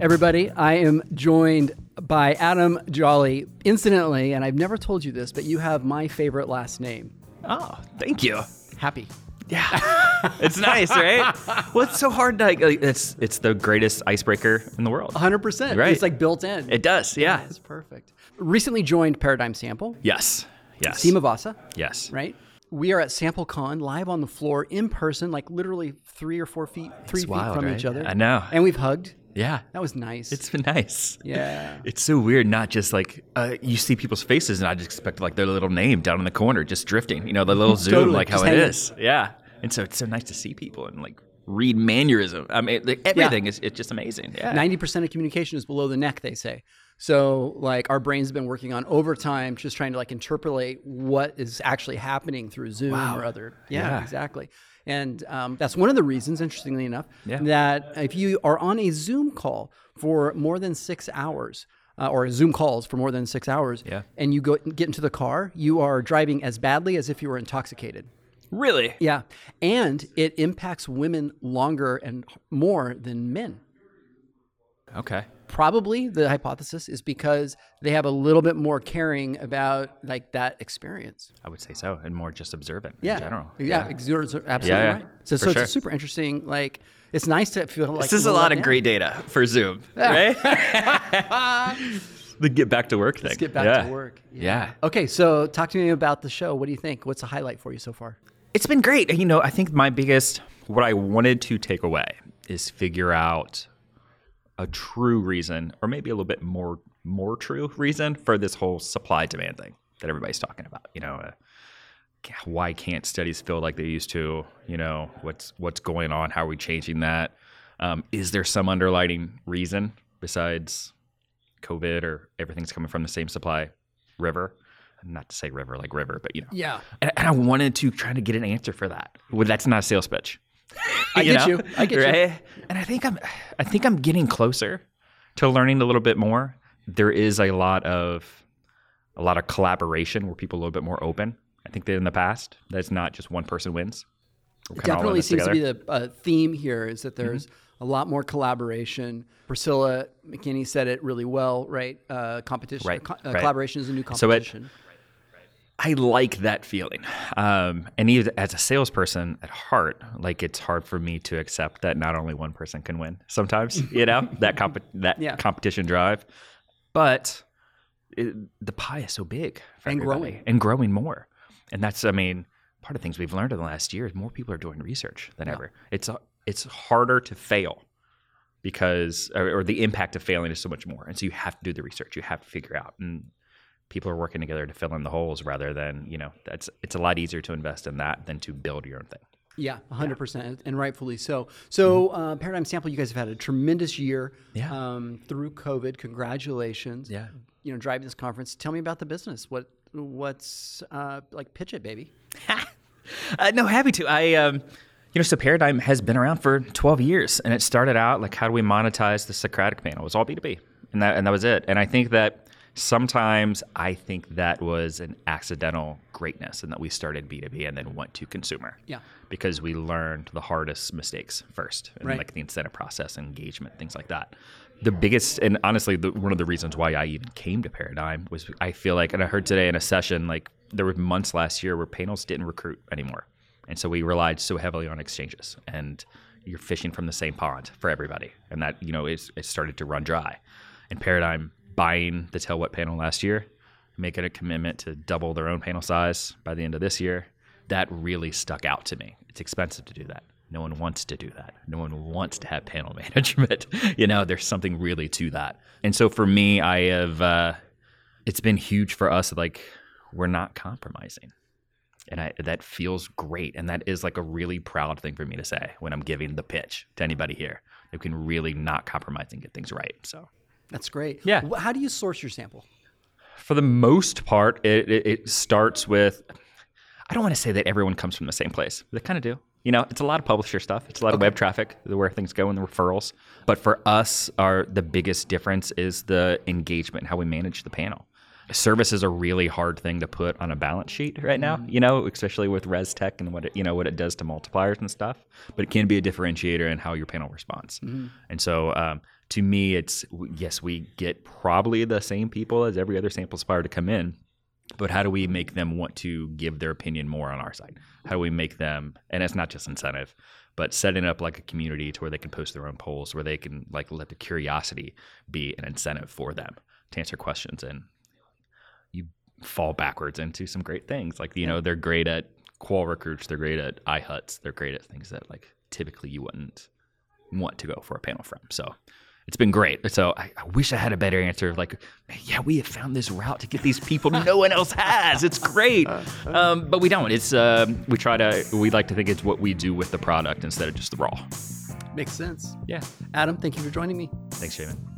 Everybody, I am joined by Adam Jolly. Incidentally, and I've never told you this, but you have my favorite last name. Oh, thank you. Happy. Yeah, it's nice, right? Well, it's so hard to. Like, it's it's the greatest icebreaker in the world. 100%. Right. It's like built in. It does, yeah. It's perfect. Recently joined Paradigm Sample, Yes, yes, Avasa, yes. right? We are at SampleCon live on the floor in person, like literally three or four feet, three feet wild, from right? each other. I know. And we've hugged. Yeah, That was nice. it's been nice. yeah. It's so weird, not just like uh, you see people's faces, and I just expect like their little name down in the corner, just drifting. You know, the little zoom, Totally, like how it is. it Yeah, and so it's so nice to see people and like read mannerism. I mean, like, everything is it's just amazing. Yeah, 90% of communication is below the neck, they say. So, like, our brains have been working on overtime, just trying to like interpolate what is actually happening through Zoom or other. Yeah, Yeah. exactly. And um, that's one of the reasons, interestingly enough, Yeah. that if you are on a Zoom call for more than six hours, uh, or Zoom calls for more than six hours, Yeah. and you go get into the car, you are driving as badly as if you were intoxicated. really. Yeah, and it impacts women longer and more than men. Okay. probably the hypothesis is because they have a little bit more caring about like that experience. I would say so, and more just observant Yeah, in general. Yeah, ex- you're absolutely Yeah, yeah, right. So, for so sure. it's super interesting. Like, it's nice to feel like This is a we're lot let of down. great data for Zoom, right? the get back to work thing. Let's get back Yeah. to work. Yeah. Okay, so talk to me about the show. What do you think? What's a highlight for you so far? It's been great. You know, I think my biggest, what I wanted to take away is figure out a true reason, or maybe a little bit more more true reason for this whole supply demand thing that everybody's talking about. You know, uh, why can't studies feel like they used to? You know, what's what's going on? How are we changing that? Um, is there some underlying reason besides COVID or everything's coming from the same supply river? Not to say river like river, but you know, Yeah, and, and I wanted to try to get an answer for that. Well, that's not a sales pitch. I get you. I get you. And I think I'm, I think I'm getting closer to learning a little bit more. There is a lot of, a lot of collaboration where people are a little bit more open. I think that in the past, that's not just one person wins. It kinda all in definitely this seems to be the uh, theme here is that there's a lot more collaboration. Priscilla McKinney said it really well, right? Uh, competition, Right, co- uh, right. collaboration is a new So it- competition. I like that feeling. Um, and even as a salesperson at heart, like it's hard for me to accept that not only one person can win sometimes, you know, that comp- that Yeah. competition drive, but it, the pie is so big for And everybody growing. and growing more. And that's, I mean, part of things we've learned in the last year is more people are doing research than ever. It's, it's harder to fail because, or, or the impact of failing is so much more. And so you have to do the research. You have to figure out. And people are working together to fill in the holes rather than you know that's it's a lot easier to invest in that than to build your own thing Yeah, 100%, and rightfully so. So, uh, Paradigm Sample, you guys have had a tremendous year Yeah. um, through COVID. Congratulations. Yeah. You know, driving this conference. Tell me about the business. What What's, uh, like, pitch it, baby. uh, no happy to i um you know so paradigm has been around for 12 years and it started out like how do we monetize the socratic panel it was all b2b and that and that was it and i think that sometimes i think that was an accidental greatness and that we started b2b and then went to consumer. Yeah. because we learned the hardest mistakes first and Right. like the incentive process engagement things like that. The biggest and honestly the, one of the reasons why i even came to paradigm was i feel like and i heard today in a session like there were months last year where panels didn't recruit anymore. And so we relied so heavily on exchanges and you're fishing from the same pond for everybody. And that you know is it started to run dry. And paradigm buying the what panel last year making a commitment to double their own panel size by the end of this year that really stuck out to me. It's expensive to do that. No one wants to do that. No one wants to have panel management. You know there's something really to that. And so for me i have uh, it's been huge for us like we're not compromising. And I, that feels great. And that is like a really proud thing for me to say when i'm giving the pitch to anybody here. Who can really not compromise and get things right. So That's great. Yeah. How do you source your sample? for the most part, it, it, it starts with. I don't want to say that everyone comes from the same place. They kind of do. You know, it's a lot of publisher stuff. It's a lot of web traffic, the where things go and the referrals. But for us, our the biggest difference is the engagement, how we manage the panel. service is a really hard thing to put on a balance sheet right now, you know, especially with res tech and what it, you know what it does to multipliers and stuff. But it can be a differentiator in how your panel responds. And so, um, to me, it's yes, we get probably the same people as every other sample supplier to come in, but how do we make them want to give their opinion more on our site? How do we make them? And it's not just incentive, but setting up like a community to where they can post their own polls, where they can like let the curiosity be an incentive for them to answer questions and you fall backwards into some great things. Like, you know, they're great at qual recruits, they're great at iHuts, they're great at things that like typically you wouldn't want to go for a panel from. So it's been great. So I, I wish I had a better answer. Like, yeah, we have found this route to get these people no one else has. It's great, um, but we don't. It's uh, we try to. We like to think it's what we do with the product instead of just the raw. Makes sense. Yeah. Adam, thank you for joining me. Thanks, Shaman.